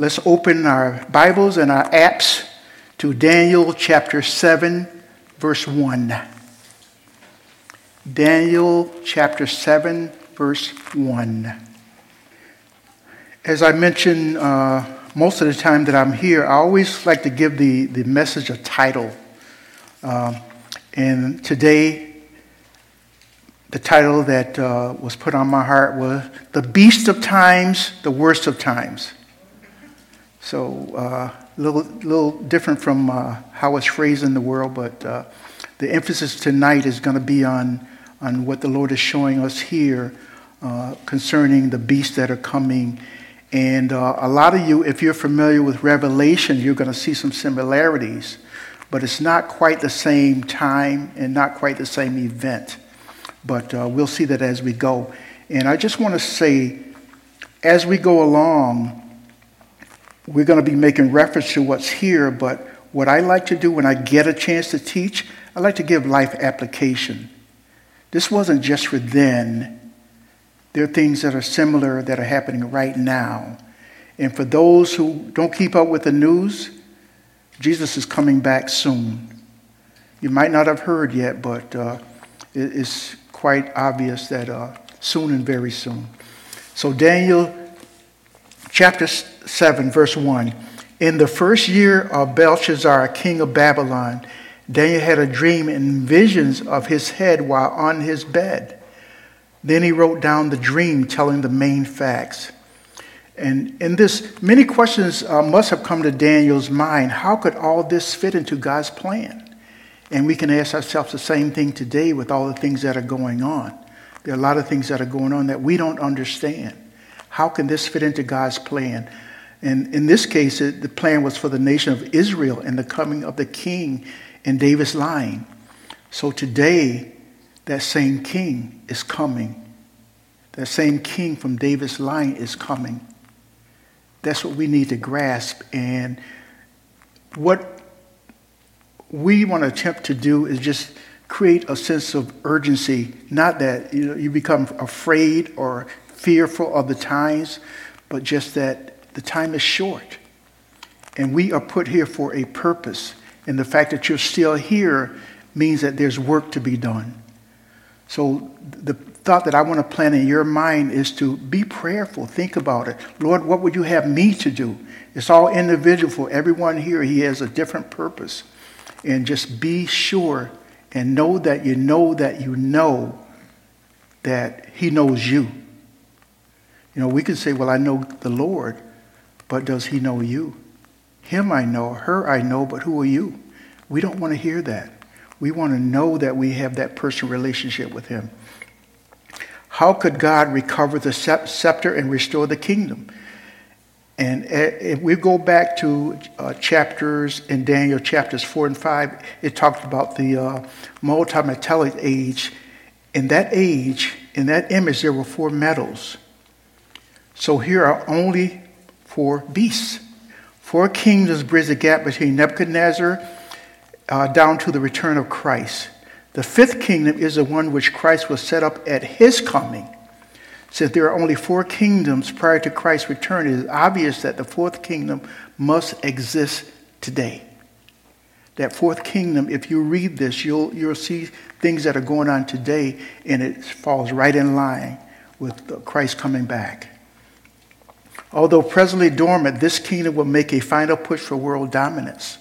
Let's open our Bibles and our apps to Daniel chapter 7, verse 1. Daniel chapter 7, verse 1. As I mentioned uh, most of the time that I'm here, I always like to give the, the message a title. Um, and today, the title that uh, was put on my heart was The Beast of Times, the Worst of Times. So, a uh, little, little different from uh, how it's phrased in the world, but uh, the emphasis tonight is going to be on, on what the Lord is showing us here uh, concerning the beasts that are coming. And uh, a lot of you, if you're familiar with Revelation, you're going to see some similarities, but it's not quite the same time and not quite the same event. But uh, we'll see that as we go. And I just want to say, as we go along, we're going to be making reference to what's here, but what I like to do when I get a chance to teach, I like to give life application. This wasn't just for then. There are things that are similar that are happening right now. And for those who don't keep up with the news, Jesus is coming back soon. You might not have heard yet, but uh, it's quite obvious that uh, soon and very soon. So, Daniel chapter 7, verse 1. In the first year of Belshazzar, king of Babylon, Daniel had a dream and visions of his head while on his bed. Then he wrote down the dream, telling the main facts. And in this, many questions uh, must have come to Daniel's mind. How could all this fit into God's plan? And we can ask ourselves the same thing today with all the things that are going on. There are a lot of things that are going on that we don't understand. How can this fit into God's plan? And in this case, it, the plan was for the nation of Israel and the coming of the king in David's line. So today, that same king is coming. That same king from David's line is coming. That's what we need to grasp. And what we want to attempt to do is just create a sense of urgency. Not that you, know, you become afraid or fearful of the times, but just that the time is short. And we are put here for a purpose. And the fact that you're still here means that there's work to be done. So the thought that I want to plant in your mind is to be prayerful. Think about it. Lord, what would you have me to do? It's all individual for everyone here. He has a different purpose. And just be sure and know that you know that you know that He knows you. You know, we can say, well, I know the Lord, but does he know you? Him I know, her I know, but who are you? We don't want to hear that. We want to know that we have that personal relationship with him. How could God recover the scepter and restore the kingdom? And if we go back to uh, chapters in Daniel, chapters 4 and 5, it talked about the uh, multi-metallic age. In that age, in that image, there were four metals. So here are only four beasts. Four kingdoms bridge the gap between Nebuchadnezzar uh, down to the return of Christ. The fifth kingdom is the one which Christ will set up at his coming. Since there are only four kingdoms prior to Christ's return, it is obvious that the fourth kingdom must exist today. That fourth kingdom, if you read this, you'll, you'll see things that are going on today, and it falls right in line with Christ coming back. Although presently dormant, this kingdom will make a final push for world dominance,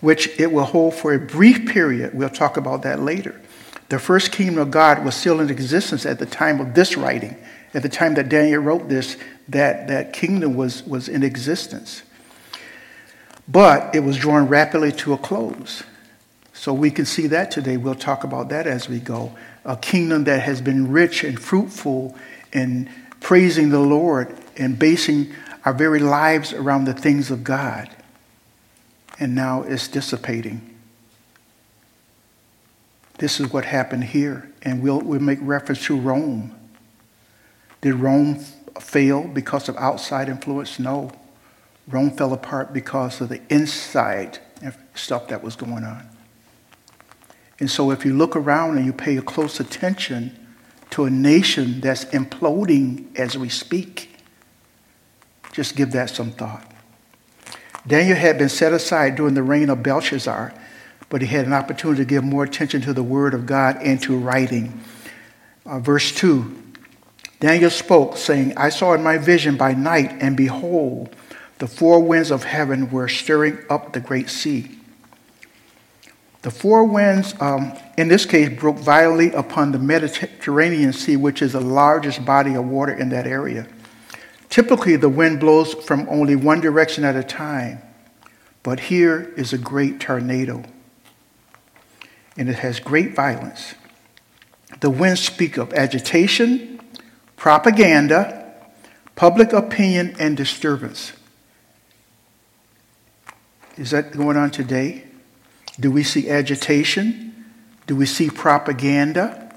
which it will hold for a brief period. We'll talk about that later. The first kingdom of God was still in existence at the time of this writing. At the time that Daniel wrote this, that, that kingdom was, was in existence. But it was drawing rapidly to a close. So we can see that today. We'll talk about that as we go. A kingdom that has been rich and fruitful in praising the Lord and basing our very lives around the things of God. And now it's dissipating. This is what happened here. And we'll, we'll make reference to Rome. Did Rome fail because of outside influence? No. Rome fell apart because of the inside stuff that was going on. And so if you look around and you pay close attention to a nation that's imploding as we speak, Just give that some thought. Daniel had been set aside during the reign of Belshazzar, but he had an opportunity to give more attention to the Word of God and to writing. Uh, verse 2 Daniel spoke, saying, I saw in my vision by night, and behold, the four winds of heaven were stirring up the great sea. The four winds, um, in this case, broke violently upon the Mediterranean Sea, which is the largest body of water in that area. Typically, the wind blows from only one direction at a time, but here is a great tornado, and it has great violence. The winds speak of agitation, propaganda, public opinion, and disturbance. Is that going on today? Do we see agitation? Do we see propaganda?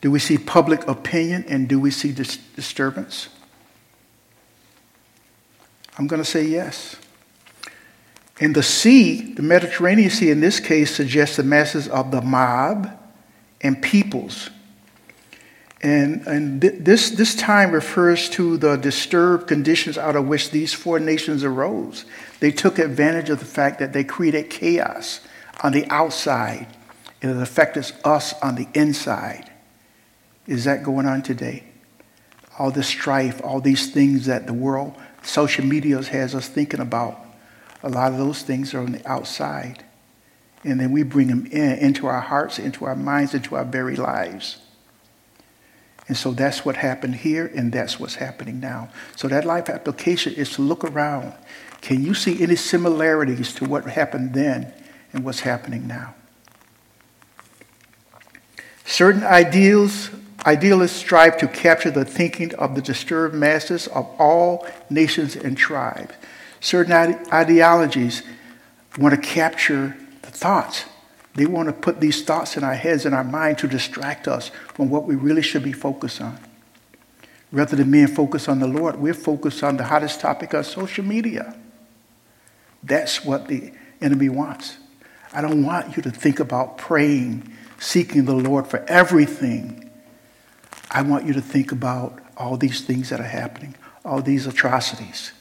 Do we see public opinion? And do we see dis- disturbance? I'm going to say yes. And the sea, the Mediterranean Sea in this case, suggests the masses of the mob and peoples. And, and th- this, this time refers to the disturbed conditions out of which these four nations arose. They took advantage of the fact that they created chaos on the outside, and it affected us on the inside. Is that going on today? All this strife, all these things that the world, social media has us thinking about, a lot of those things are on the outside. And then we bring them in, into our hearts, into our minds, into our very lives. And so that's what happened here, and that's what's happening now. So that life application is to look around. Can you see any similarities to what happened then and what's happening now? Certain ideals, idealists strive to capture the thinking of the disturbed masses of all nations and tribes. Certain ideologies want to capture the thoughts they want to put these thoughts in our heads and our mind to distract us from what we really should be focused on. Rather than being focused on the Lord, we're focused on the hottest topic of social media. That's what the enemy wants. I don't want you to think about praying, seeking the Lord for everything. I want you to think about all these things that are happening, all these atrocities,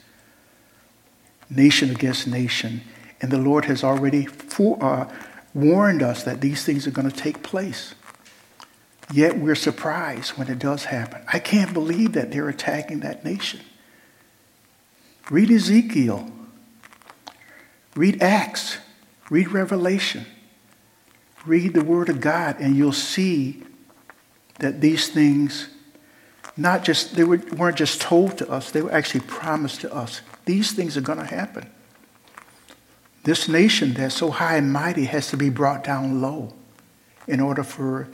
nation against nation. And the Lord has already for, uh, warned us that these things are going to take place. Yet we're surprised when it does happen. I can't believe that they're attacking that nation. Read Ezekiel. Read Acts. Read Revelation. Read the Word of God, and you'll see that these things, not just, they were, weren't just told to us, they were actually promised to us. These things are going to happen. This nation that's so high and mighty has to be brought down low in order for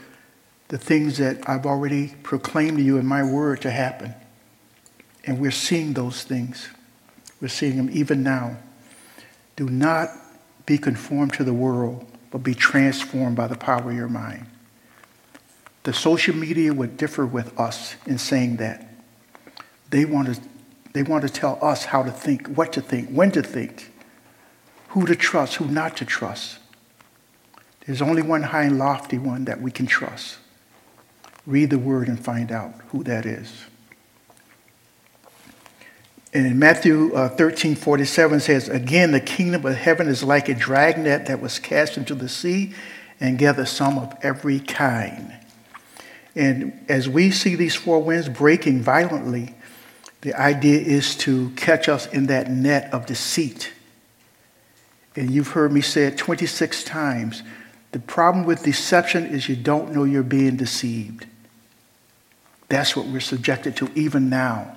the things that I've already proclaimed to you in my word to happen. And we're seeing those things. We're seeing them even now. Do not be conformed to the world, but be transformed by the power of your mind. The social media would differ with us in saying that. They want to, they want to tell us how to think, what to think, when to think who to trust, who not to trust. There's only one high and lofty one that we can trust. Read the word and find out who that is. And in Matthew uh, 13 47 says, Again, the kingdom of heaven is like a dragnet that was cast into the sea and gathered some of every kind. And as we see these four winds breaking violently, the idea is to catch us in that net of deceit and you've heard me say it 26 times. The problem with deception is you don't know you're being deceived. That's what we're subjected to even now.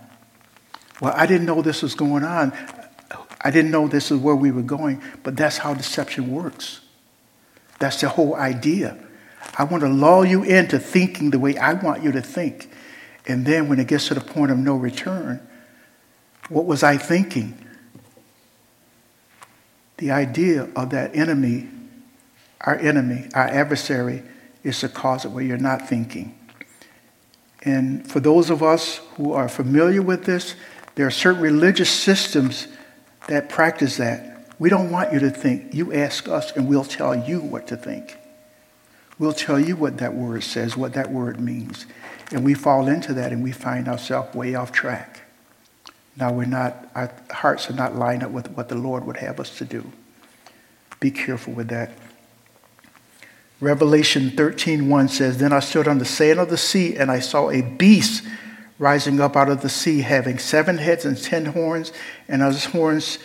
Well, I didn't know this was going on. I didn't know this is where we were going, but that's how deception works. That's the whole idea. I want to lull you into thinking the way I want you to think. And then when it gets to the point of no return, what was I thinking? the idea of that enemy, our enemy, our adversary, is to cause it where you're not thinking. And for those of us who are familiar with this, there are certain religious systems that practice that. We don't want you to think. You ask us, and we'll tell you what to think. We'll tell you what that word says, what that word means. And we fall into that and we find ourselves way off track. Now we're not, our hearts are not lined up with what the Lord would have us to do. Be careful with that. Revelation 13:1 says, Then I stood on the sand of the sea, and I saw a beast rising up out of the sea, having seven heads and ten horns, and on his horns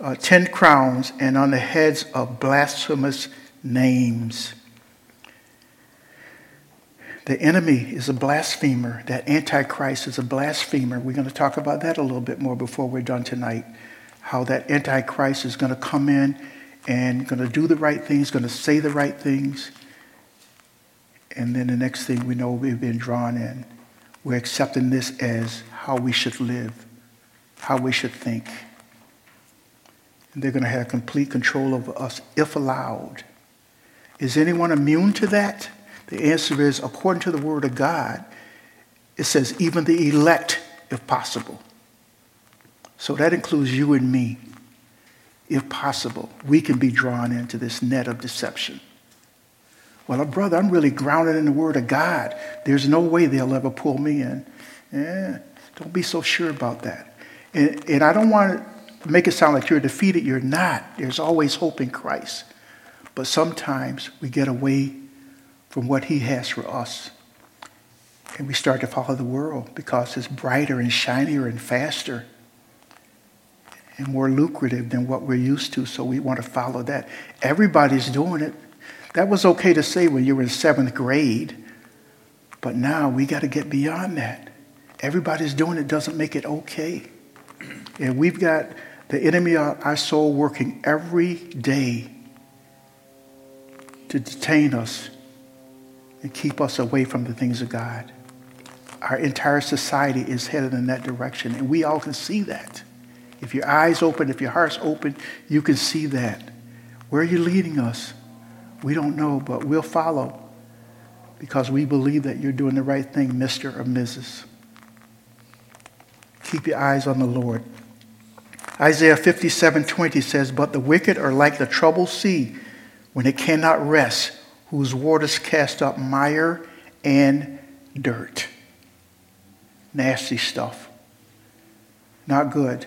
uh, ten crowns, and on the heads of blasphemous names. The enemy is a blasphemer. That Antichrist is a blasphemer. We're going to talk about that a little bit more before we're done tonight. How that Antichrist is going to come in and going to do the right things, going to say the right things. And then the next thing we know, we've been drawn in. We're accepting this as how we should live, how we should think. And they're going to have complete control over us if allowed. Is anyone immune to that? The answer is according to the Word of God, it says, even the elect, if possible. So that includes you and me. If possible, we can be drawn into this net of deception. Well, brother, I'm really grounded in the Word of God. There's no way they'll ever pull me in. Yeah, don't be so sure about that. And, and I don't want to make it sound like you're defeated. You're not. There's always hope in Christ. But sometimes we get away from what He has for us. And we start to follow the world because it's brighter and shinier and faster and more lucrative than what we're used to. So we want to follow that. Everybody's doing it. That was okay to say when you were in seventh grade. But now we got to get beyond that. Everybody's doing it doesn't make it okay. And we've got the enemy of our soul working every day to detain us and keep us away from the things of God. Our entire society is headed in that direction, and we all can see that. If your eyes open, if your heart's open, you can see that. Where are you leading us? We don't know, but we'll follow because we believe that you're doing the right thing, Mr. or Mrs. Keep your eyes on the Lord. Isaiah 57 20 says, But the wicked are like the troubled sea when it cannot rest whose waters cast up mire and dirt. Nasty stuff. Not good.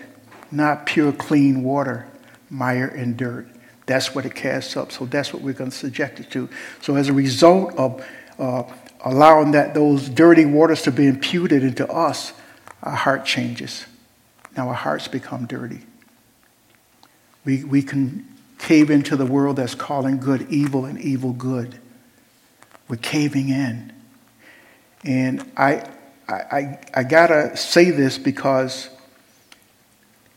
Not pure, clean water, mire and dirt. That's what it casts up. So that's what we're going to subject it to. So as a result of uh, allowing that those dirty waters to be imputed into us, our heart changes. Now our hearts become dirty. We, we can cave into the world that's calling good evil and evil good. We're caving in. And I, I, I gotta say this because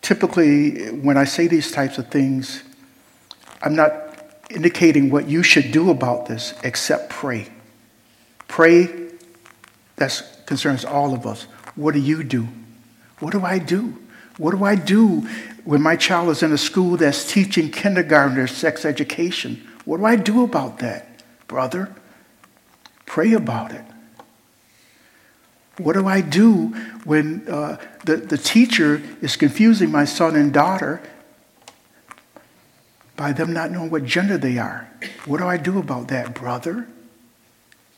typically when I say these types of things, I'm not indicating what you should do about this except pray. Pray, that concerns all of us. What do you do? What do I do? What do I do when my child is in a school that's teaching kindergartners sex education? What do I do about that, brother? Pray about it. What do I do when uh, the, the teacher is confusing my son and daughter by them not knowing what gender they are? What do I do about that, brother?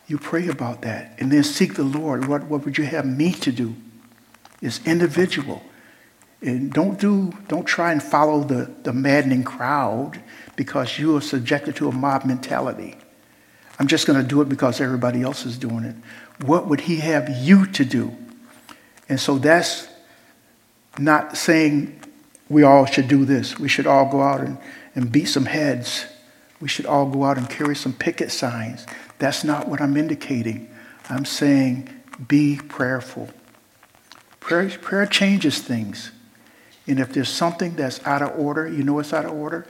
You pray about that and then seek the Lord. What, what would you have me to do? It's individual. And don't do, don't try and follow the, the maddening crowd because you are subjected to a mob mentality. I'm just going to do it because everybody else is doing it. What would he have you to do? And so that's not saying we all should do this. We should all go out and, and beat some heads. We should all go out and carry some picket signs. That's not what I'm indicating. I'm saying be prayerful. Prayer, prayer changes things. And if there's something that's out of order, you know it's out of order,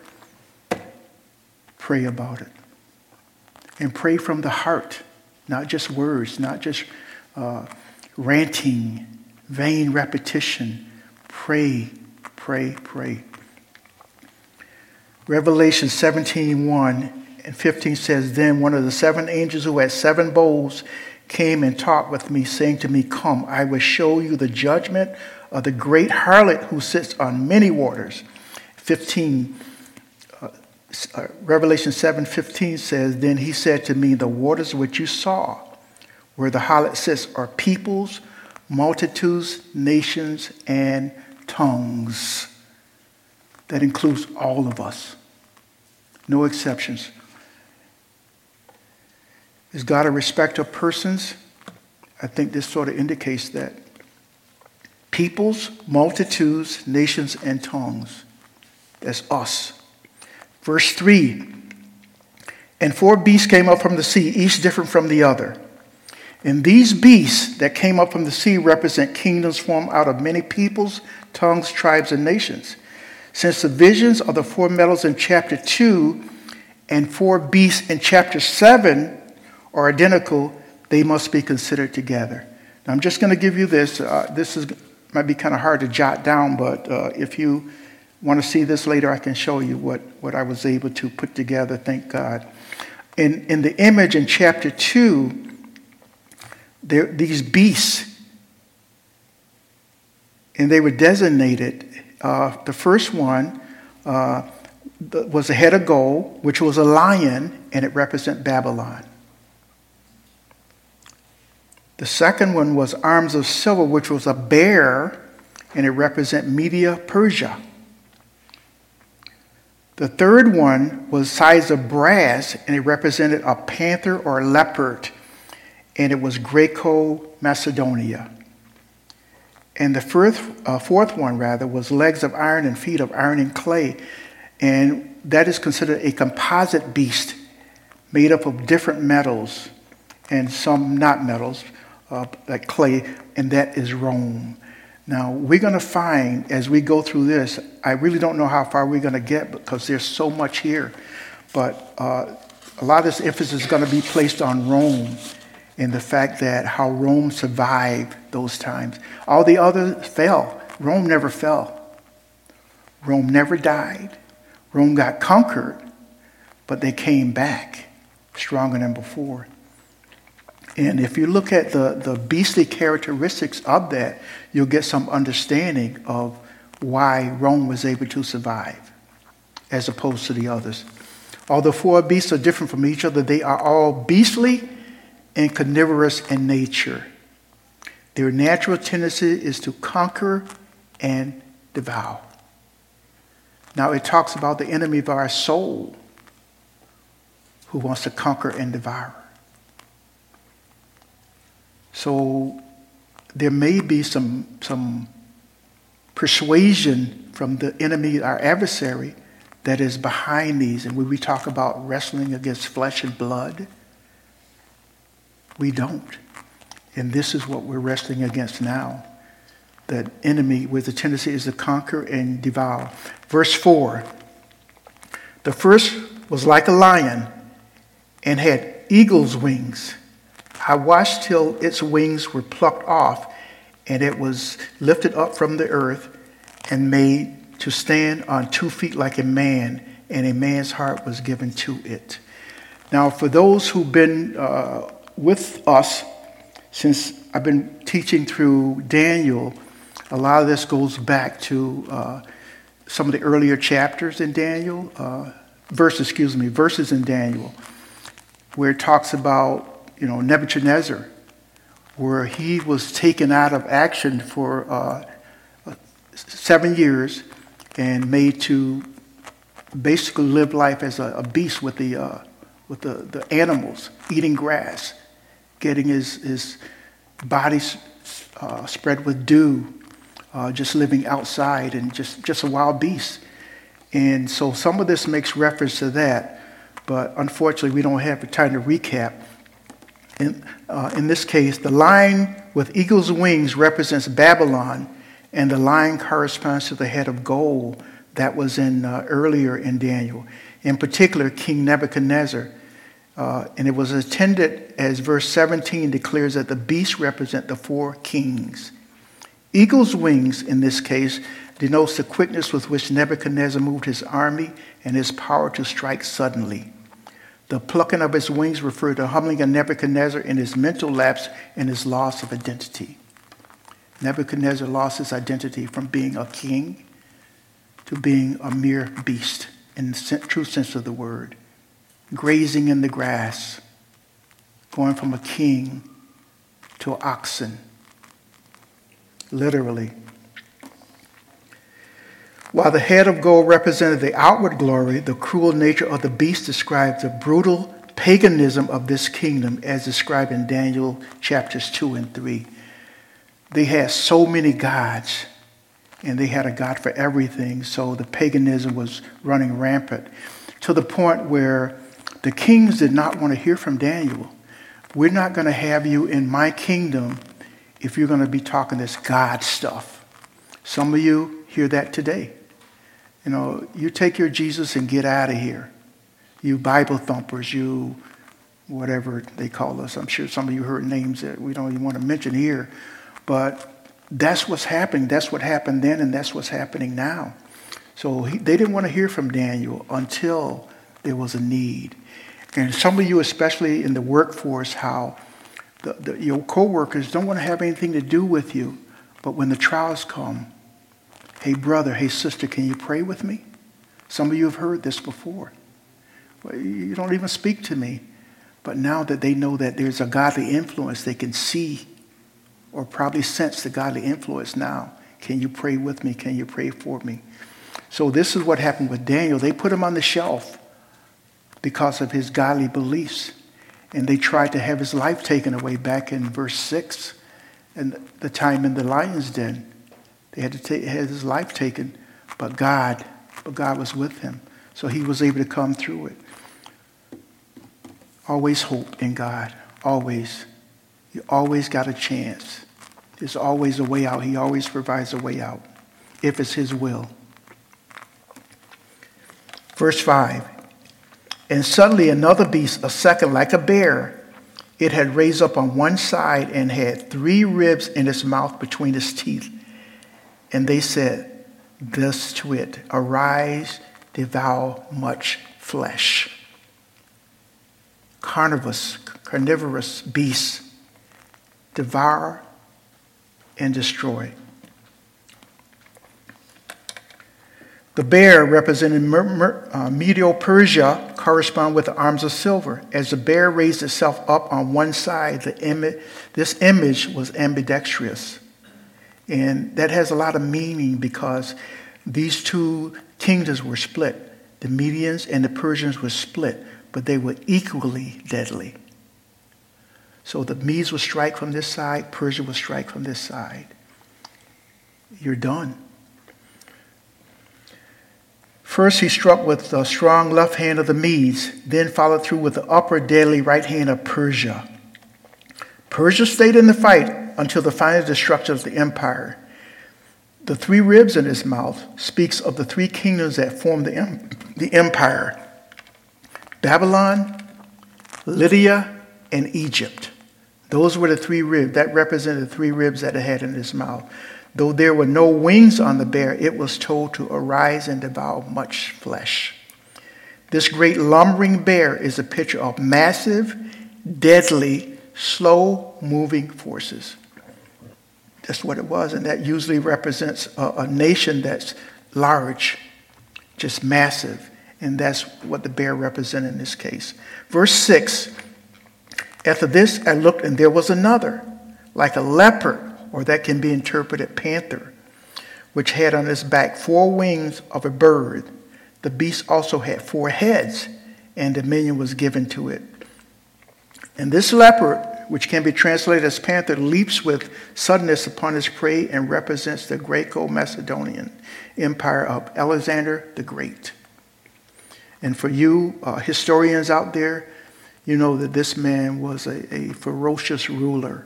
pray about it. And pray from the heart, not just words, not just uh, ranting, vain repetition. Pray, pray, pray. Revelation 17 1 and 15 says, Then one of the seven angels who had seven bowls came and talked with me, saying to me, Come, I will show you the judgment of the great harlot who sits on many waters. 15, uh, uh, Revelation 7 15 says, Then he said to me, The waters which you saw, where the harlot sits, are peoples, multitudes, nations, and tongues. That includes all of us, no exceptions. Is God a respecter of persons? I think this sort of indicates that. Peoples, multitudes, nations, and tongues. That's us. Verse 3 And four beasts came up from the sea, each different from the other. And these beasts that came up from the sea represent kingdoms formed out of many peoples, tongues, tribes, and nations. Since the visions of the four metals in chapter 2 and four beasts in chapter 7 are identical, they must be considered together. Now, I'm just going to give you this. Uh, this is, might be kind of hard to jot down, but uh, if you want to see this later, I can show you what, what I was able to put together, thank God. In, in the image in chapter 2, there, these beasts, and they were designated. Uh, the first one uh, was a head of gold, which was a lion, and it represented Babylon. The second one was arms of silver, which was a bear, and it represented Media Persia. The third one was size of brass, and it represented a panther or a leopard and it was Greco Macedonia. And the uh, fourth one, rather, was legs of iron and feet of iron and clay. And that is considered a composite beast made up of different metals and some not metals, uh, like clay, and that is Rome. Now, we're going to find as we go through this, I really don't know how far we're going to get because there's so much here. But uh, a lot of this emphasis is going to be placed on Rome in the fact that how Rome survived those times. All the others fell. Rome never fell. Rome never died. Rome got conquered, but they came back stronger than before. And if you look at the, the beastly characteristics of that, you'll get some understanding of why Rome was able to survive as opposed to the others. Although four beasts are different from each other, they are all beastly and carnivorous in nature. Their natural tendency is to conquer and devour. Now it talks about the enemy of our soul who wants to conquer and devour. So there may be some, some persuasion from the enemy, our adversary, that is behind these. And when we talk about wrestling against flesh and blood, we don't. And this is what we're wrestling against now. That enemy with the tendency is to conquer and devour. Verse 4 The first was like a lion and had eagle's wings. I watched till its wings were plucked off, and it was lifted up from the earth and made to stand on two feet like a man, and a man's heart was given to it. Now, for those who've been uh, with us since I've been teaching through Daniel. A lot of this goes back to uh, some of the earlier chapters in Daniel, uh, verses, excuse me, verses in Daniel, where it talks about, you know, Nebuchadnezzar, where he was taken out of action for uh, seven years and made to basically live life as a, a beast with the, uh, with the, the animals, eating grass getting his, his body uh, spread with dew, uh, just living outside and just, just a wild beast. And so some of this makes reference to that, but unfortunately, we don't have the time to recap. In, uh, in this case, the lion with eagle's wings represents Babylon, and the lion corresponds to the head of gold that was in uh, earlier in Daniel. In particular, King Nebuchadnezzar uh, and it was intended, as verse 17 declares, that the beasts represent the four kings. Eagle's wings, in this case, denotes the quickness with which Nebuchadnezzar moved his army and his power to strike suddenly. The plucking of his wings referred to humbling of Nebuchadnezzar in his mental lapse and his loss of identity. Nebuchadnezzar lost his identity from being a king to being a mere beast in the true sense of the word grazing in the grass, going from a king to oxen, literally. While the head of gold represented the outward glory, the cruel nature of the beast described the brutal paganism of this kingdom as described in Daniel chapters 2 and 3. They had so many gods, and they had a God for everything, so the paganism was running rampant to the point where the kings did not want to hear from Daniel. We're not going to have you in my kingdom if you're going to be talking this God stuff. Some of you hear that today. You know, you take your Jesus and get out of here. You Bible thumpers, you whatever they call us. I'm sure some of you heard names that we don't even want to mention here. But that's what's happening. That's what happened then, and that's what's happening now. So he, they didn't want to hear from Daniel until there was a need. And some of you, especially in the workforce, how the, the, your coworkers don't want to have anything to do with you. But when the trials come, hey, brother, hey, sister, can you pray with me? Some of you have heard this before. You don't even speak to me. But now that they know that there's a godly influence, they can see or probably sense the godly influence now. Can you pray with me? Can you pray for me? So this is what happened with Daniel. They put him on the shelf because of his godly beliefs. And they tried to have his life taken away back in verse 6 and the time in the lion's den. They had to take had his life taken, but God, but God was with him. So he was able to come through it. Always hope in God. Always. You always got a chance. There's always a way out. He always provides a way out if it's his will. Verse 5 And suddenly another beast, a second like a bear, it had raised up on one side and had three ribs in its mouth between its teeth. And they said thus to it, Arise, devour much flesh. Carnivorous, carnivorous beasts devour and destroy. The bear, representing uh, Medo Persia, correspond with the arms of silver. As the bear raised itself up on one side, the Im- this image was ambidextrous. And that has a lot of meaning because these two kingdoms were split. The Medians and the Persians were split, but they were equally deadly. So the Medes would strike from this side, Persia would strike from this side. You're done. First, he struck with the strong left hand of the Medes, then followed through with the upper deadly right hand of Persia. Persia stayed in the fight until the final destruction of the empire. The three ribs in his mouth speaks of the three kingdoms that formed the, the empire Babylon, Lydia, and Egypt. Those were the three ribs. That represented the three ribs that it had in his mouth. Though there were no wings on the bear, it was told to arise and devour much flesh. This great lumbering bear is a picture of massive, deadly, slow moving forces. That's what it was, and that usually represents a, a nation that's large, just massive, and that's what the bear represented in this case. Verse 6 After this I looked, and there was another, like a leopard or that can be interpreted panther, which had on its back four wings of a bird. The beast also had four heads, and dominion was given to it. And this leopard, which can be translated as panther, leaps with suddenness upon his prey and represents the Greco Macedonian empire of Alexander the Great. And for you uh, historians out there, you know that this man was a, a ferocious ruler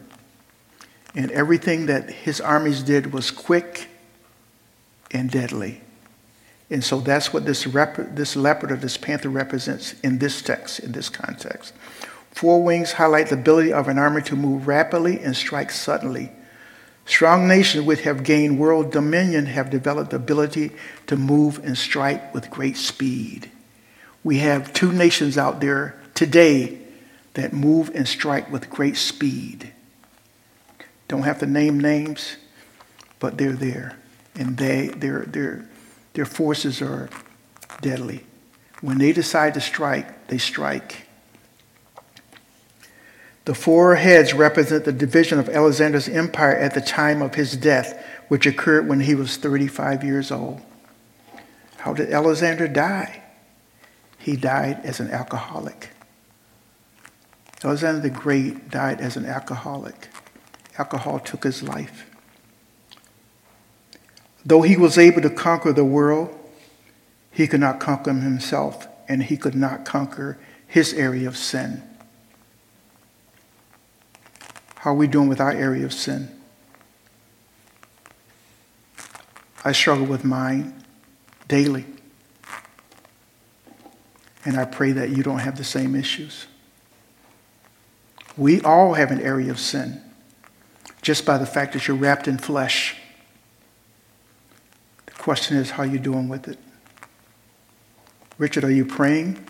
and everything that his armies did was quick and deadly. And so that's what this, rep- this leopard or this panther represents in this text, in this context. Four wings highlight the ability of an army to move rapidly and strike suddenly. Strong nations which have gained world dominion have developed the ability to move and strike with great speed. We have two nations out there today that move and strike with great speed. Don't have to name names, but they're there. And they, their, their, their forces are deadly. When they decide to strike, they strike. The four heads represent the division of Alexander's empire at the time of his death, which occurred when he was 35 years old. How did Alexander die? He died as an alcoholic. Alexander the Great died as an alcoholic. Alcohol took his life. Though he was able to conquer the world, he could not conquer himself, and he could not conquer his area of sin. How are we doing with our area of sin? I struggle with mine daily. And I pray that you don't have the same issues. We all have an area of sin just by the fact that you're wrapped in flesh. The question is, how are you doing with it? Richard, are you praying?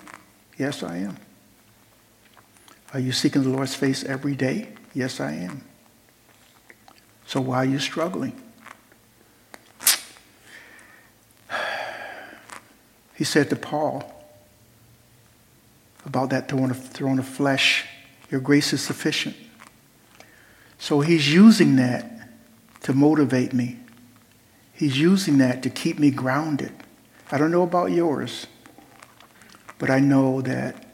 Yes, I am. Are you seeking the Lord's face every day? Yes, I am. So why are you struggling? He said to Paul about that throne of, throne of flesh, Your grace is sufficient. So he's using that to motivate me. He's using that to keep me grounded. I don't know about yours, but I know that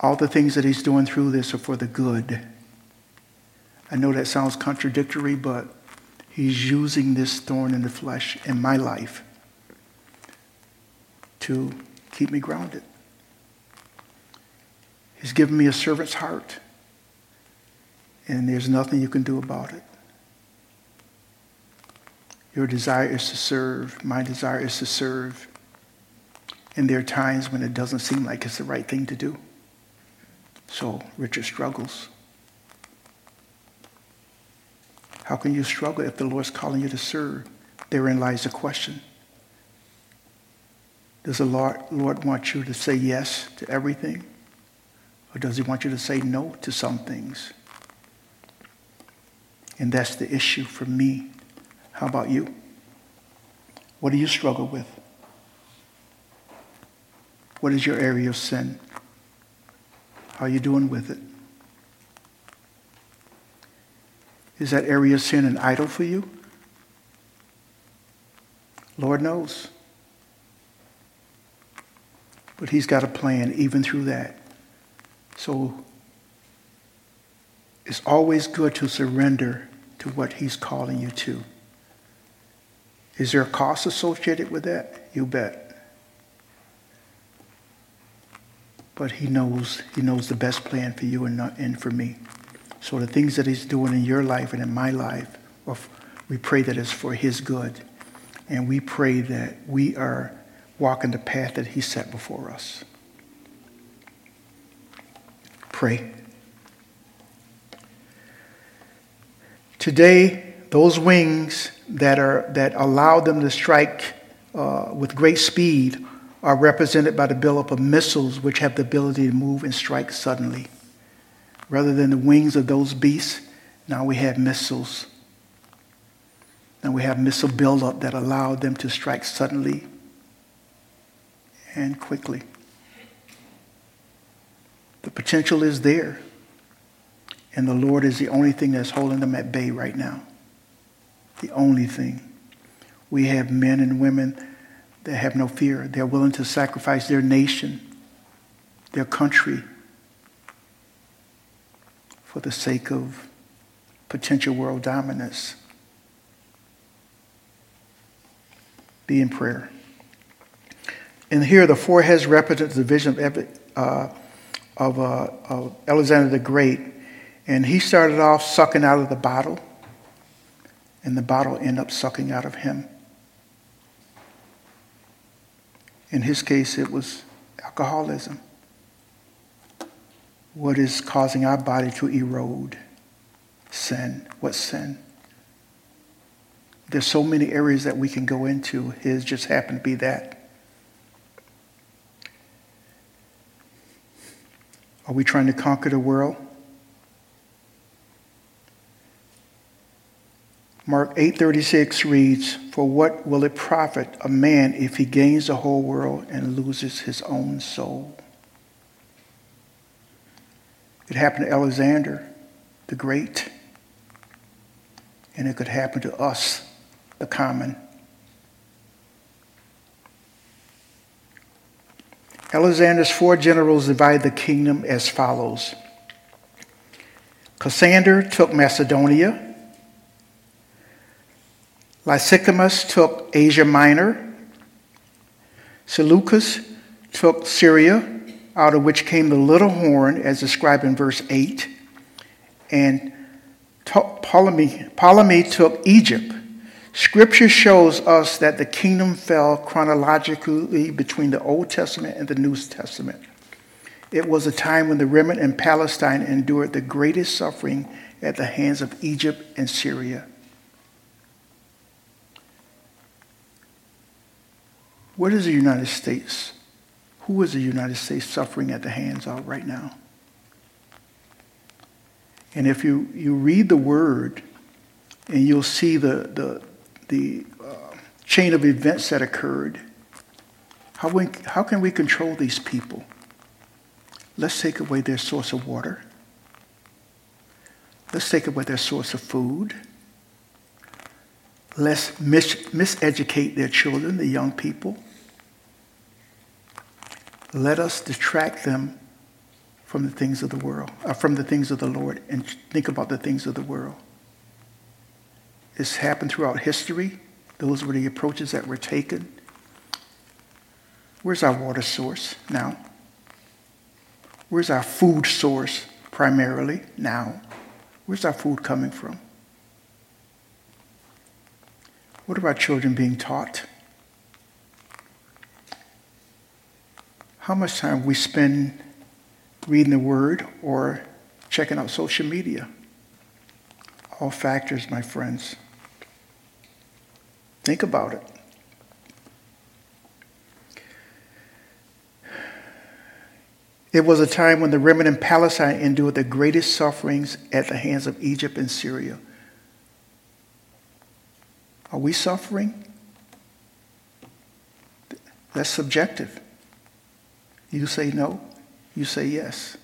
all the things that he's doing through this are for the good. I know that sounds contradictory, but he's using this thorn in the flesh in my life to keep me grounded. He's given me a servant's heart, and there's nothing you can do about it. Your desire is to serve. My desire is to serve. And there are times when it doesn't seem like it's the right thing to do. So Richard struggles. How can you struggle if the Lord's calling you to serve? Therein lies the question. Does the Lord, want you to say yes to everything? Or does he want you to say no to some things? And that's the issue for me. How about you? What do you struggle with? What is your area of sin? How are you doing with it? Is that area of sin an idol for you? Lord knows. But He's got a plan even through that. So it's always good to surrender to what He's calling you to. Is there a cost associated with that? You bet. But He knows He knows the best plan for you and, not, and for me. So the things that He's doing in your life and in my life, we pray that it's for His good. And we pray that we are walking the path that He set before us. Pray. Today, those wings that, are, that allow them to strike uh, with great speed are represented by the buildup of missiles which have the ability to move and strike suddenly. Rather than the wings of those beasts, now we have missiles. Now we have missile buildup that allow them to strike suddenly and quickly. The potential is there. And the Lord is the only thing that's holding them at bay right now. The only thing. We have men and women that have no fear. They're willing to sacrifice their nation, their country, for the sake of potential world dominance. Be in prayer. And here the four heads represent the vision of, uh, of, uh, of Alexander the Great. And he started off sucking out of the bottle, and the bottle ended up sucking out of him. In his case, it was alcoholism. What is causing our body to erode? Sin. What sin? There's so many areas that we can go into. His just happened to be that. Are we trying to conquer the world? Mark 8:36 reads, "For what will it profit a man if he gains the whole world and loses his own soul?" It happened to Alexander the Great, and it could happen to us, the common. Alexander's four generals divided the kingdom as follows Cassander took Macedonia, Lysimachus took Asia Minor, Seleucus took Syria, out of which came the little horn, as described in verse 8, and Ptolemy, Ptolemy took Egypt. Scripture shows us that the kingdom fell chronologically between the Old Testament and the New Testament. It was a time when the remnant in Palestine endured the greatest suffering at the hands of Egypt and Syria. What is the United States? Who is the United States suffering at the hands of right now? And if you, you read the word, and you'll see the, the, the uh, chain of events that occurred, how, we, how can we control these people? Let's take away their source of water. Let's take away their source of food. Let's mis- miseducate their children, the young people. Let us detract them from the things of the world, uh, from the things of the Lord, and think about the things of the world. It's happened throughout history. Those were the approaches that were taken. Where's our water source now? Where's our food source primarily now? Where's our food coming from? What are our children being taught? How much time we spend reading the Word or checking out social media? All factors, my friends. Think about it. It was a time when the remnant in Palestine endured the greatest sufferings at the hands of Egypt and Syria. Are we suffering? That's subjective. You say no, you say yes.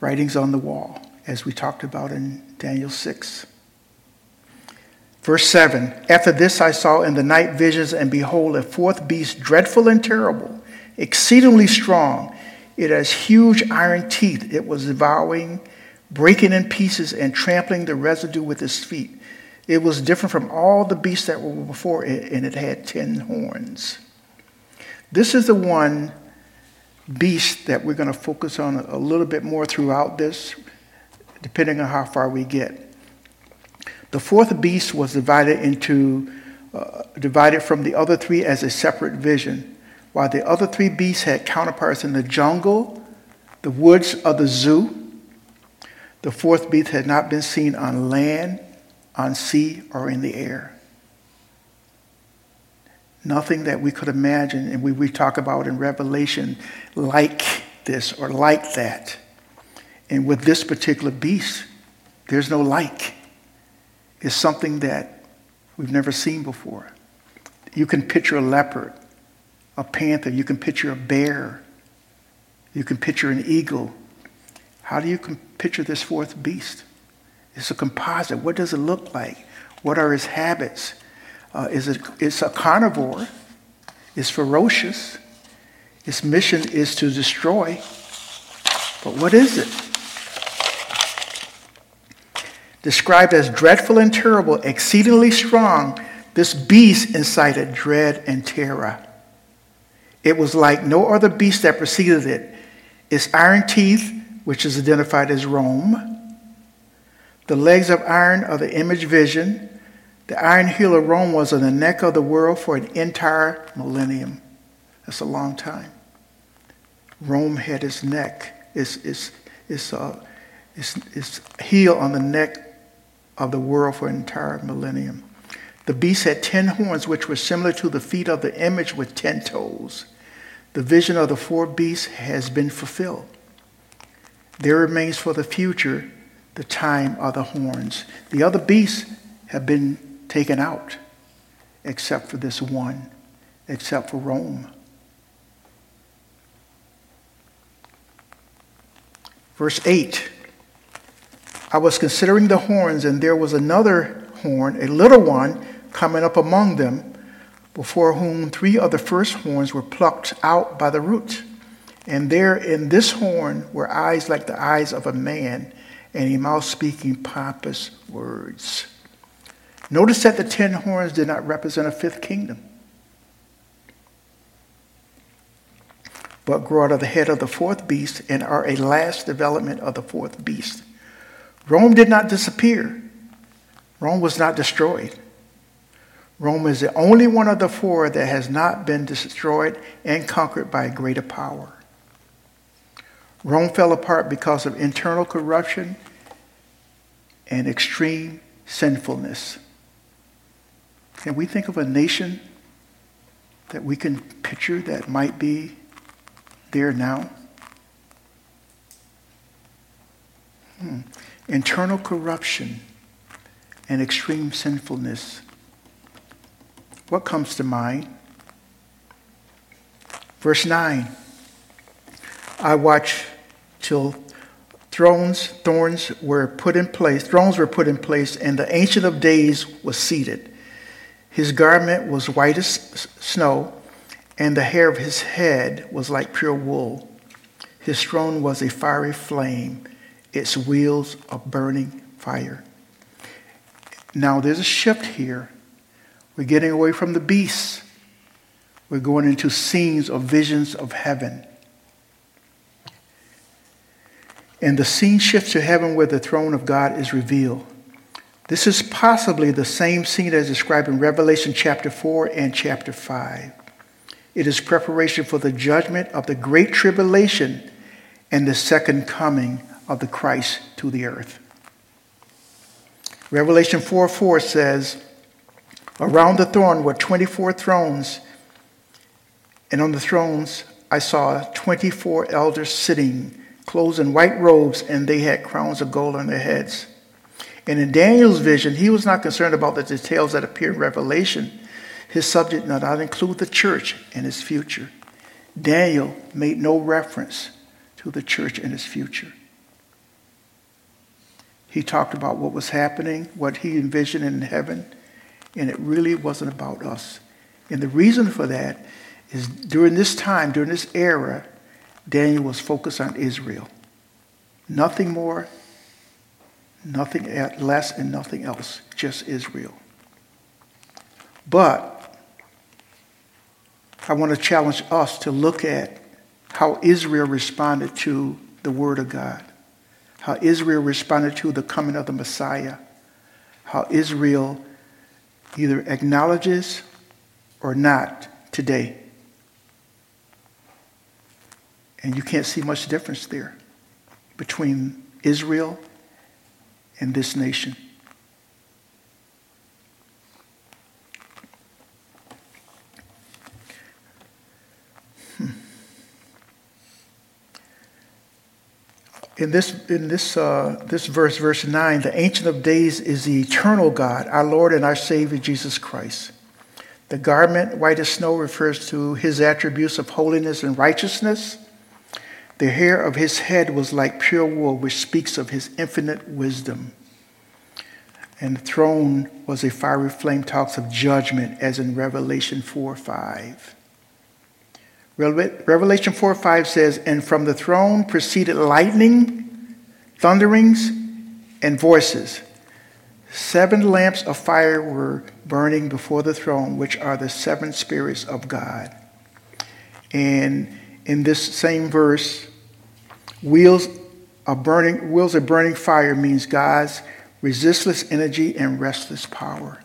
Writings on the wall, as we talked about in Daniel 6. Verse 7 After this I saw in the night visions, and behold, a fourth beast, dreadful and terrible, exceedingly strong. It has huge iron teeth. It was devouring, breaking in pieces, and trampling the residue with its feet. It was different from all the beasts that were before it, and it had ten horns. This is the one beast that we're going to focus on a little bit more throughout this, depending on how far we get. The fourth beast was divided into uh, divided from the other three as a separate vision, while the other three beasts had counterparts in the jungle, the woods of the zoo. The fourth beast had not been seen on land, on sea, or in the air. Nothing that we could imagine, and we, we talk about in Revelation, like this or like that. And with this particular beast, there's no like It's something that we've never seen before. You can picture a leopard, a panther, you can picture a bear, you can picture an eagle. How do you picture this fourth beast? It's a composite. What does it look like? What are his habits? Uh, is it, it's a carnivore. It's ferocious. Its mission is to destroy. But what is it? described as dreadful and terrible, exceedingly strong, this beast incited dread and terror. It was like no other beast that preceded it. Its iron teeth, which is identified as Rome, the legs of iron are the image vision, the iron heel of Rome was on the neck of the world for an entire millennium. That's a long time. Rome had its neck, its, its, its, uh, its, its heel on the neck of the world for an entire millennium. The beast had ten horns, which were similar to the feet of the image with ten toes. The vision of the four beasts has been fulfilled. There remains for the future the time of the horns. The other beasts have been taken out, except for this one, except for Rome. Verse 8 I was considering the horns, and there was another horn, a little one, coming up among them, before whom three of the first horns were plucked out by the root. And there in this horn were eyes like the eyes of a man, and a mouth speaking pompous words. Notice that the ten horns did not represent a fifth kingdom, but grow out of the head of the fourth beast and are a last development of the fourth beast. Rome did not disappear, Rome was not destroyed. Rome is the only one of the four that has not been destroyed and conquered by a greater power. Rome fell apart because of internal corruption and extreme sinfulness. Can we think of a nation that we can picture that might be there now? Hmm. Internal corruption and extreme sinfulness. What comes to mind? Verse 9 I watch till thrones, thorns were put in place, thrones were put in place, and the Ancient of Days was seated. His garment was white as snow, and the hair of his head was like pure wool. His throne was a fiery flame, its wheels a burning fire. Now there's a shift here. We're getting away from the beasts. We're going into scenes or visions of heaven. And the scene shifts to heaven where the throne of God is revealed. This is possibly the same scene as described in Revelation chapter 4 and chapter 5. It is preparation for the judgment of the great tribulation and the second coming of the Christ to the earth. Revelation 4 4 says, Around the throne were 24 thrones, and on the thrones I saw 24 elders sitting, clothed in white robes, and they had crowns of gold on their heads. And in Daniel's vision, he was not concerned about the details that appear in Revelation. His subject did not include the church and its future. Daniel made no reference to the church and its future. He talked about what was happening, what he envisioned in heaven, and it really wasn't about us. And the reason for that is during this time, during this era, Daniel was focused on Israel. Nothing more, nothing less, and nothing else, just Israel. But I want to challenge us to look at how Israel responded to the Word of God how Israel responded to the coming of the Messiah, how Israel either acknowledges or not today. And you can't see much difference there between Israel and this nation. in this, in this, uh, this verse, verse 9, the Ancient of Days is the eternal God, our Lord and our Savior, Jesus Christ. The garment, white as snow, refers to his attributes of holiness and righteousness. The hair of his head was like pure wool, which speaks of his infinite wisdom. And the throne was a fiery flame, talks of judgment, as in Revelation 4 5. Revelation 4 5 says, And from the throne proceeded lightning, thunderings, and voices. Seven lamps of fire were burning before the throne, which are the seven spirits of God. And in this same verse, wheels of burning, wheels of burning fire means God's resistless energy and restless power.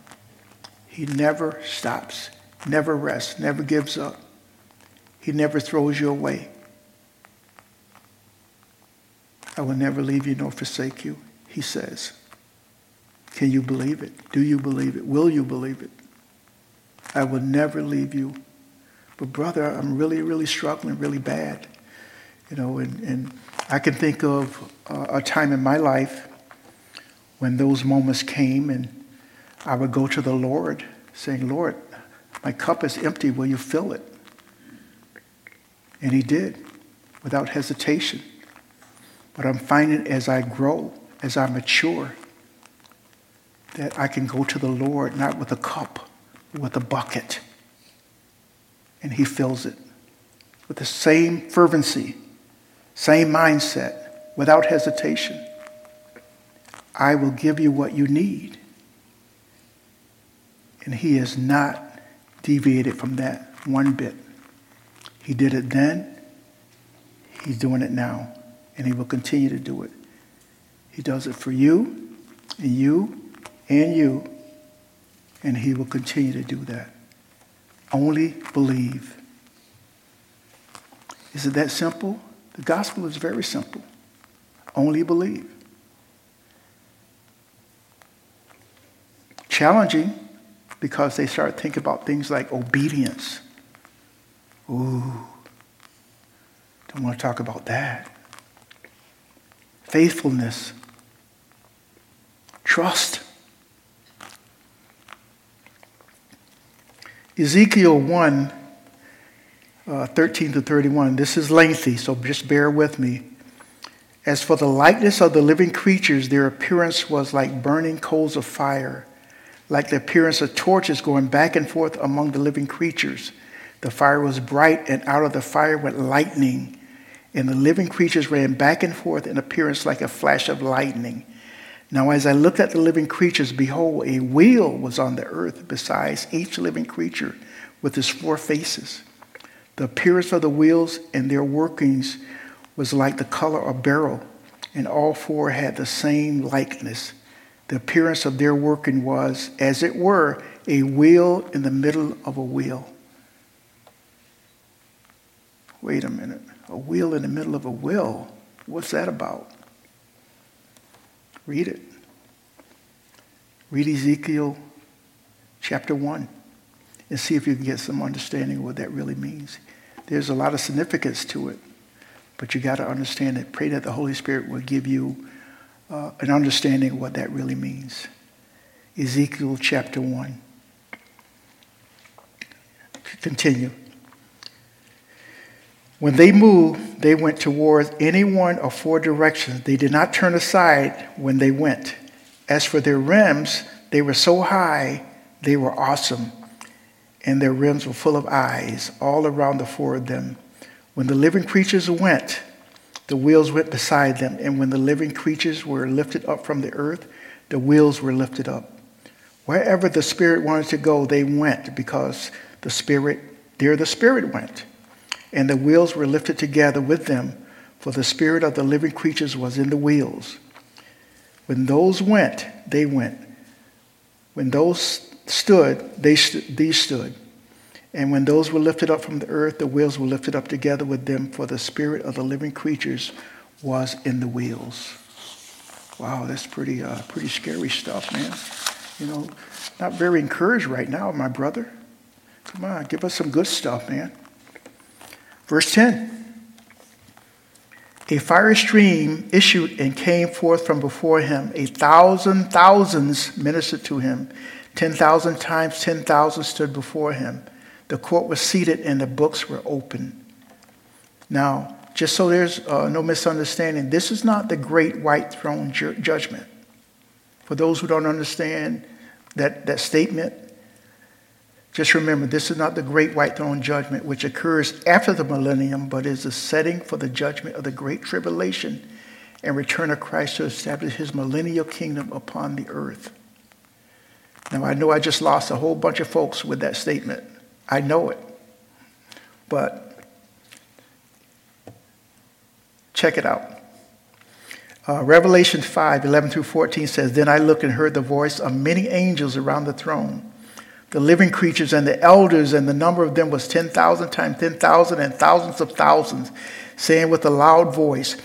He never stops, never rests, never gives up. He never throws you away. I will never leave you nor forsake you, he says. Can you believe it? Do you believe it? Will you believe it? I will never leave you. But brother, I'm really, really struggling really bad. You know, and, and I can think of a time in my life when those moments came and I would go to the Lord saying, Lord, my cup is empty. Will you fill it? And he did without hesitation. But I'm finding as I grow, as I mature, that I can go to the Lord not with a cup, but with a bucket. and he fills it with the same fervency, same mindset, without hesitation. I will give you what you need. And he has not deviated from that one bit. He did it then, he's doing it now, and he will continue to do it. He does it for you, and you, and you, and he will continue to do that. Only believe. Is it that simple? The gospel is very simple. Only believe. Challenging because they start thinking about things like obedience. Ooh, don't want to talk about that. Faithfulness, trust. Ezekiel 1 uh, 13 to 31. This is lengthy, so just bear with me. As for the likeness of the living creatures, their appearance was like burning coals of fire, like the appearance of torches going back and forth among the living creatures. The fire was bright, and out of the fire went lightning, and the living creatures ran back and forth in appearance like a flash of lightning. Now, as I looked at the living creatures, behold, a wheel was on the earth besides each living creature with its four faces. The appearance of the wheels and their workings was like the color of beryl, and all four had the same likeness. The appearance of their working was, as it were, a wheel in the middle of a wheel. Wait a minute. A wheel in the middle of a wheel? What's that about? Read it. Read Ezekiel chapter 1 and see if you can get some understanding of what that really means. There's a lot of significance to it, but you got to understand it. Pray that the Holy Spirit will give you uh, an understanding of what that really means. Ezekiel chapter 1. Continue. When they moved, they went towards any one of four directions. They did not turn aside when they went. As for their rims, they were so high, they were awesome and their rims were full of eyes all around the four of them. When the living creatures went, the wheels went beside them, and when the living creatures were lifted up from the earth, the wheels were lifted up. Wherever the Spirit wanted to go, they went because the Spirit, there the Spirit went. And the wheels were lifted together with them, for the Spirit of the living creatures was in the wheels. When those went, they went. When those stood, they st- these stood. And when those were lifted up from the earth, the wheels were lifted up together with them, for the spirit of the living creatures was in the wheels. Wow, that's pretty, uh, pretty scary stuff, man. You know, not very encouraged right now, my brother. Come on, give us some good stuff, man. Verse 10 A fiery stream issued and came forth from before him. A thousand thousands ministered to him. 10,000 times 10,000 stood before him. The court was seated and the books were open. Now, just so there's uh, no misunderstanding, this is not the great white throne ju- judgment. For those who don't understand that, that statement, just remember this is not the great white throne judgment, which occurs after the millennium, but is the setting for the judgment of the great tribulation and return of Christ to establish his millennial kingdom upon the earth. Now, I know I just lost a whole bunch of folks with that statement. I know it. But check it out. Uh, Revelation 5 11 through 14 says, Then I looked and heard the voice of many angels around the throne, the living creatures and the elders, and the number of them was 10,000 times 10,000 and thousands of thousands, saying with a loud voice,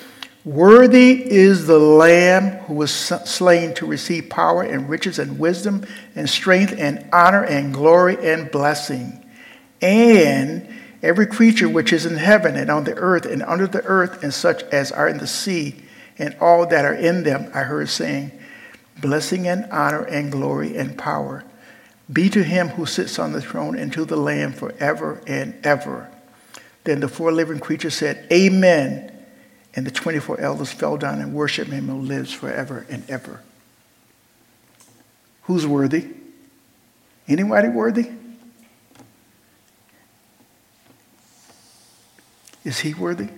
Worthy is the Lamb who was slain to receive power and riches and wisdom and strength and honor and glory and blessing. And every creature which is in heaven and on the earth and under the earth and such as are in the sea and all that are in them, I heard saying, Blessing and honor and glory and power be to him who sits on the throne and to the Lamb forever and ever. Then the four living creatures said, Amen. And the 24 elders fell down and worshiped him who lives forever and ever. Who's worthy? Anybody worthy? Is he worthy?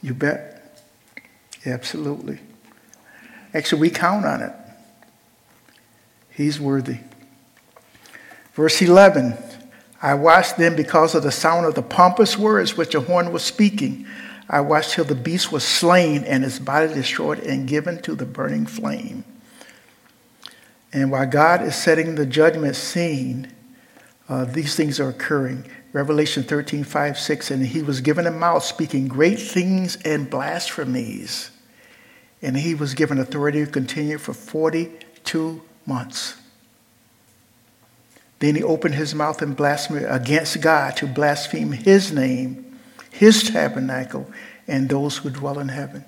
You bet. Absolutely. Actually, we count on it. He's worthy. Verse 11 I watched them because of the sound of the pompous words which the horn was speaking. I watched till the beast was slain and his body destroyed and given to the burning flame. And while God is setting the judgment scene, uh, these things are occurring. Revelation 13, 5, 6, and he was given a mouth speaking great things and blasphemies. And he was given authority to continue for 42 months. Then he opened his mouth in blasphemy against God to blaspheme his name, his tabernacle, and those who dwell in heaven.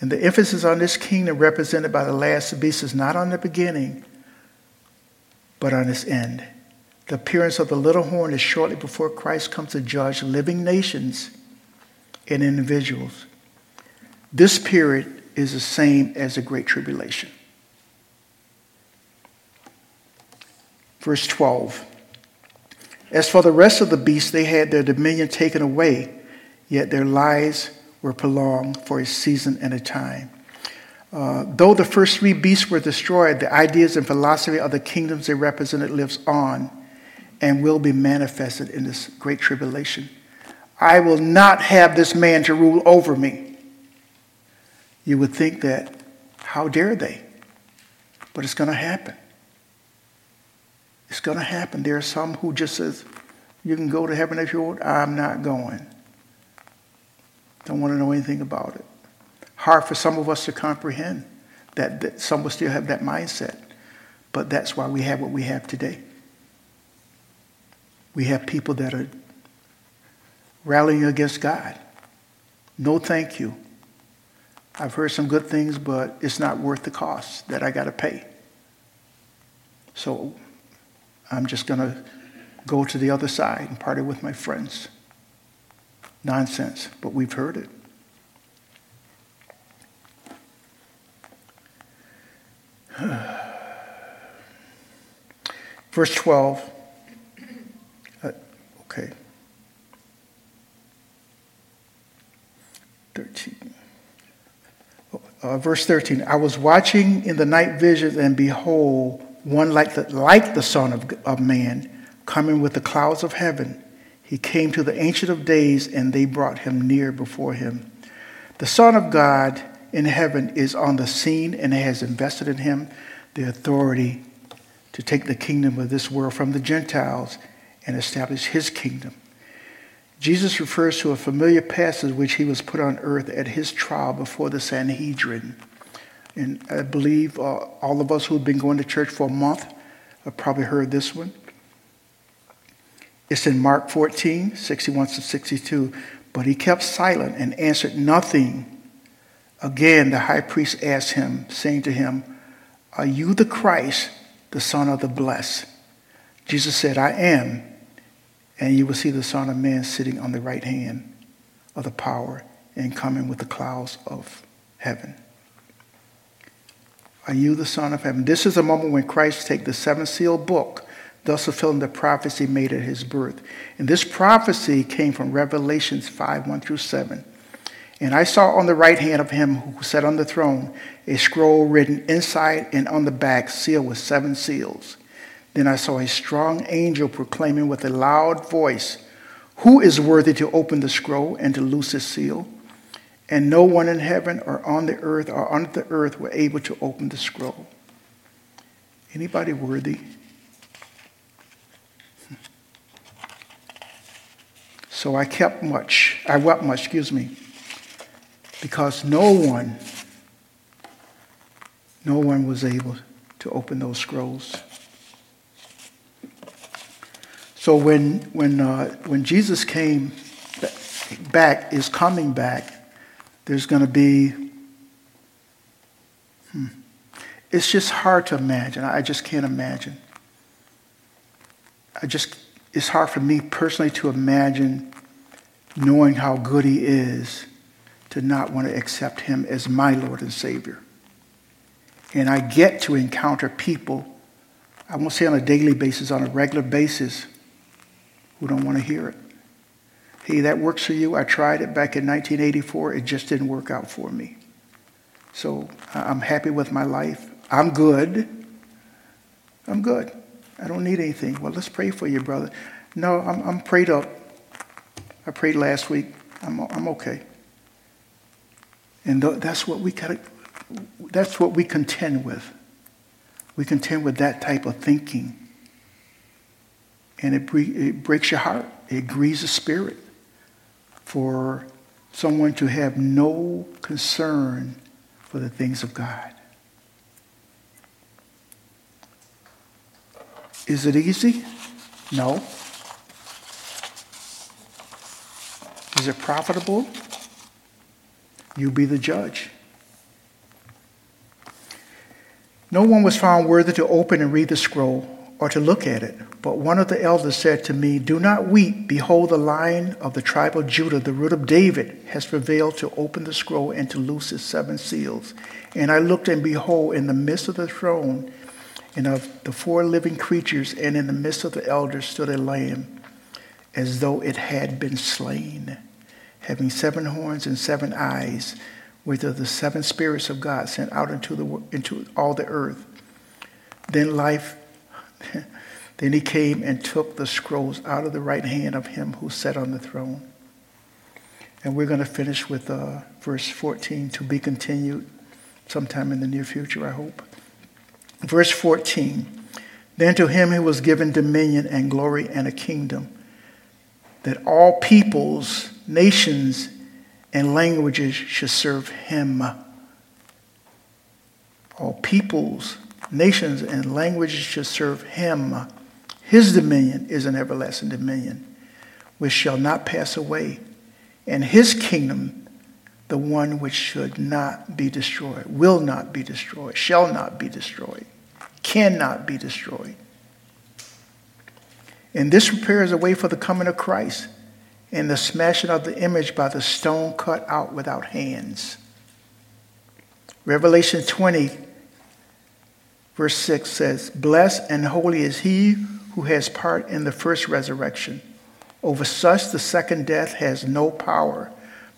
And the emphasis on this kingdom represented by the last beast is not on the beginning, but on its end. The appearance of the little horn is shortly before Christ comes to judge living nations and individuals. This period is the same as the Great Tribulation. Verse 12. As for the rest of the beasts, they had their dominion taken away, yet their lives were prolonged for a season and a time. Uh, though the first three beasts were destroyed, the ideas and philosophy of the kingdoms they represented lives on and will be manifested in this great tribulation. I will not have this man to rule over me. You would think that, how dare they? But it's going to happen. It's going to happen. There are some who just says, you can go to heaven if you want. I'm not going. Don't want to know anything about it. Hard for some of us to comprehend that, that some will still have that mindset. But that's why we have what we have today. We have people that are rallying against God. No, thank you. I've heard some good things, but it's not worth the cost that I got to pay. So I'm just going to go to the other side and party with my friends. Nonsense, but we've heard it. Verse 12. Uh, okay. 13. Uh, verse 13. I was watching in the night visions, and behold, one like the, like the Son of, of Man, coming with the clouds of heaven. He came to the Ancient of Days, and they brought him near before him. The Son of God in heaven is on the scene and has invested in him the authority to take the kingdom of this world from the Gentiles and establish his kingdom. Jesus refers to a familiar passage which he was put on earth at his trial before the Sanhedrin. And I believe uh, all of us who've been going to church for a month have probably heard this one. It's in Mark 14, 61 to 62. But he kept silent and answered nothing. Again, the high priest asked him, saying to him, Are you the Christ, the Son of the Blessed? Jesus said, I am. And you will see the Son of Man sitting on the right hand of the power and coming with the clouds of heaven. Are you the Son of Heaven? This is a moment when Christ takes the seven seal book, thus fulfilling the prophecy made at his birth. And this prophecy came from Revelations 5 1 through 7. And I saw on the right hand of him who sat on the throne a scroll written inside and on the back, sealed with seven seals. Then I saw a strong angel proclaiming with a loud voice, Who is worthy to open the scroll and to loose its seal? And no one in heaven or on the earth or under the earth were able to open the scroll. Anybody worthy? So I kept much, I wept much, excuse me, because no one, no one was able to open those scrolls. So when, when, uh, when Jesus came back, is coming back, there's going to be, hmm, it's just hard to imagine. I just can't imagine. I just, it's hard for me personally to imagine knowing how good he is to not want to accept him as my Lord and Savior. And I get to encounter people, I won't say on a daily basis, on a regular basis, who don't want to hear it. Hey, that works for you. I tried it back in 1984. It just didn't work out for me. So I'm happy with my life. I'm good. I'm good. I don't need anything. Well, let's pray for you, brother. No, I'm, I'm prayed up. I prayed last week. I'm, I'm okay. And that's what we got. That's what we contend with. We contend with that type of thinking, and it, it breaks your heart. It grieves the spirit for someone to have no concern for the things of God. Is it easy? No. Is it profitable? You be the judge. No one was found worthy to open and read the scroll or to look at it. But one of the elders said to me, Do not weep. Behold, the lion of the tribe of Judah, the root of David, has prevailed to open the scroll and to loose its seven seals. And I looked, and behold, in the midst of the throne and of the four living creatures, and in the midst of the elders stood a lamb, as though it had been slain, having seven horns and seven eyes, which are the seven spirits of God sent out into, the, into all the earth. Then life, then he came and took the scrolls out of the right hand of him who sat on the throne. And we're going to finish with uh, verse 14 to be continued sometime in the near future, I hope. Verse 14 Then to him who was given dominion and glory and a kingdom, that all peoples, nations, and languages should serve him. All peoples, nations, and languages should serve him. His dominion is an everlasting dominion, which shall not pass away, and his kingdom the one which should not be destroyed, will not be destroyed, shall not be destroyed, cannot be destroyed. And this prepares a way for the coming of Christ and the smashing of the image by the stone cut out without hands. Revelation 20, verse 6 says, Blessed and holy is he who has part in the first resurrection. Over such the second death has no power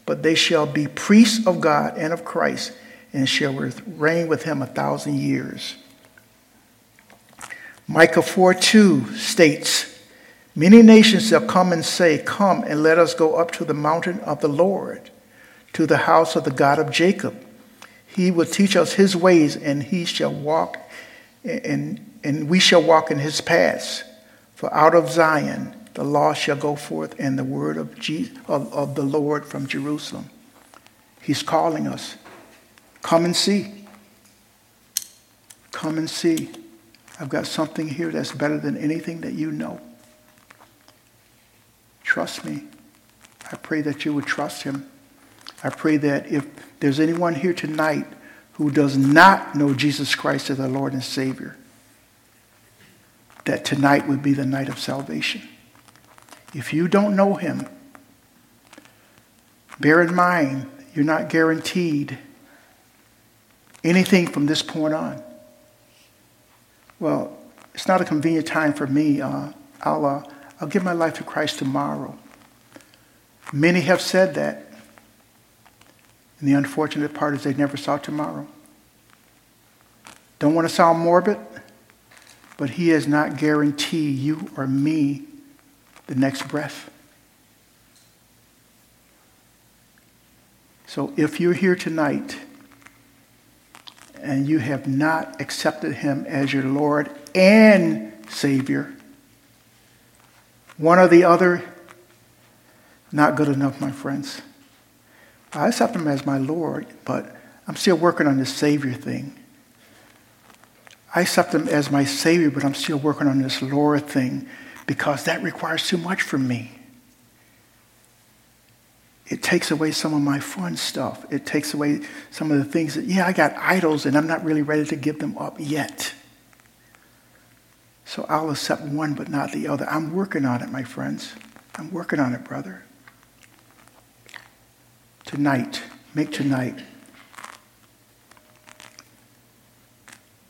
but they shall be priests of God and of Christ, and shall reign with him a thousand years. Micah 4 2 states, Many nations shall come and say, Come and let us go up to the mountain of the Lord, to the house of the God of Jacob. He will teach us his ways, and he shall walk, and, and we shall walk in his paths. For out of Zion the law shall go forth and the word of, Jesus, of, of the Lord from Jerusalem. He's calling us. Come and see. Come and see. I've got something here that's better than anything that you know. Trust me. I pray that you would trust him. I pray that if there's anyone here tonight who does not know Jesus Christ as their Lord and Savior, that tonight would be the night of salvation. If you don't know him, bear in mind you're not guaranteed anything from this point on. Well, it's not a convenient time for me. Uh, I'll, uh, I'll give my life to Christ tomorrow. Many have said that. And the unfortunate part is they never saw tomorrow. Don't want to sound morbid, but he has not guaranteed you or me the next breath. So if you're here tonight and you have not accepted him as your Lord and Savior, one or the other, not good enough, my friends. I accept him as my Lord, but I'm still working on this Savior thing. I accept him as my Savior, but I'm still working on this Lord thing because that requires too much from me. It takes away some of my fun stuff. It takes away some of the things that, yeah, I got idols and I'm not really ready to give them up yet. So I'll accept one but not the other. I'm working on it, my friends. I'm working on it, brother. Tonight, make tonight.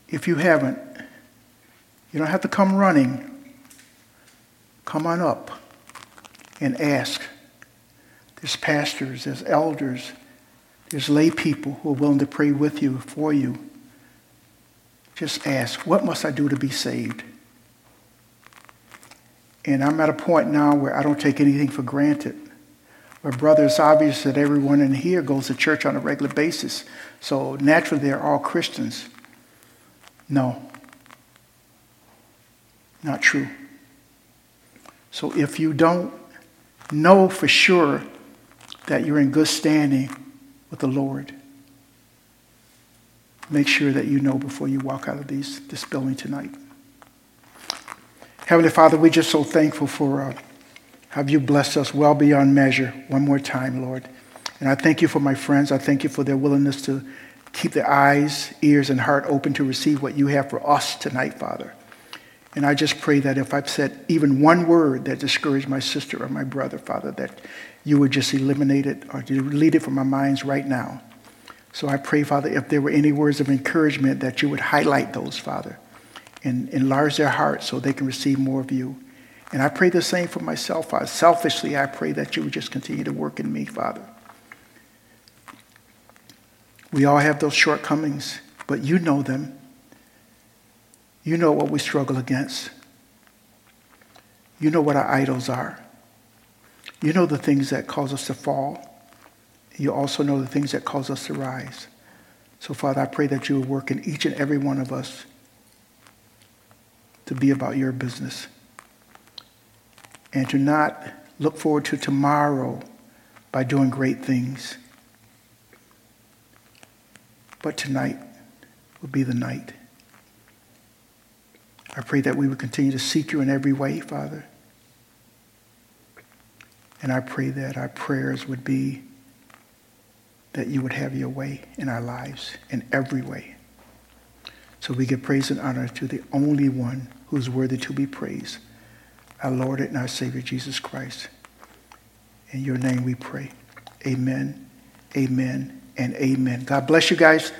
If you haven't, you don't have to come running. Come on up. and ask. There's pastors, there's elders, there's lay people who are willing to pray with you, for you. Just ask, what must I do to be saved? And I'm at a point now where I don't take anything for granted. Where, brother, it's obvious that everyone in here goes to church on a regular basis. So naturally, they're all Christians. No. Not true. So if you don't know for sure that you're in good standing with the Lord, make sure that you know before you walk out of these, this building tonight. Heavenly Father, we're just so thankful for uh, how you blessed us well beyond measure one more time, Lord. And I thank you for my friends. I thank you for their willingness to keep their eyes, ears, and heart open to receive what you have for us tonight, Father. And I just pray that if I've said even one word that discouraged my sister or my brother, Father, that you would just eliminate it or delete it from our minds right now. So I pray, Father, if there were any words of encouragement, that you would highlight those, Father and enlarge their hearts so they can receive more of you. And I pray the same for myself, Father. Selfishly, I pray that you would just continue to work in me, Father. We all have those shortcomings, but you know them. You know what we struggle against. You know what our idols are. You know the things that cause us to fall. You also know the things that cause us to rise. So, Father, I pray that you will work in each and every one of us to be about your business and to not look forward to tomorrow by doing great things. But tonight will be the night. I pray that we would continue to seek you in every way, Father. And I pray that our prayers would be that you would have your way in our lives in every way. So we give praise and honor to the only one who is worthy to be praised, our Lord and our Savior, Jesus Christ. In your name we pray. Amen, amen, and amen. God bless you guys.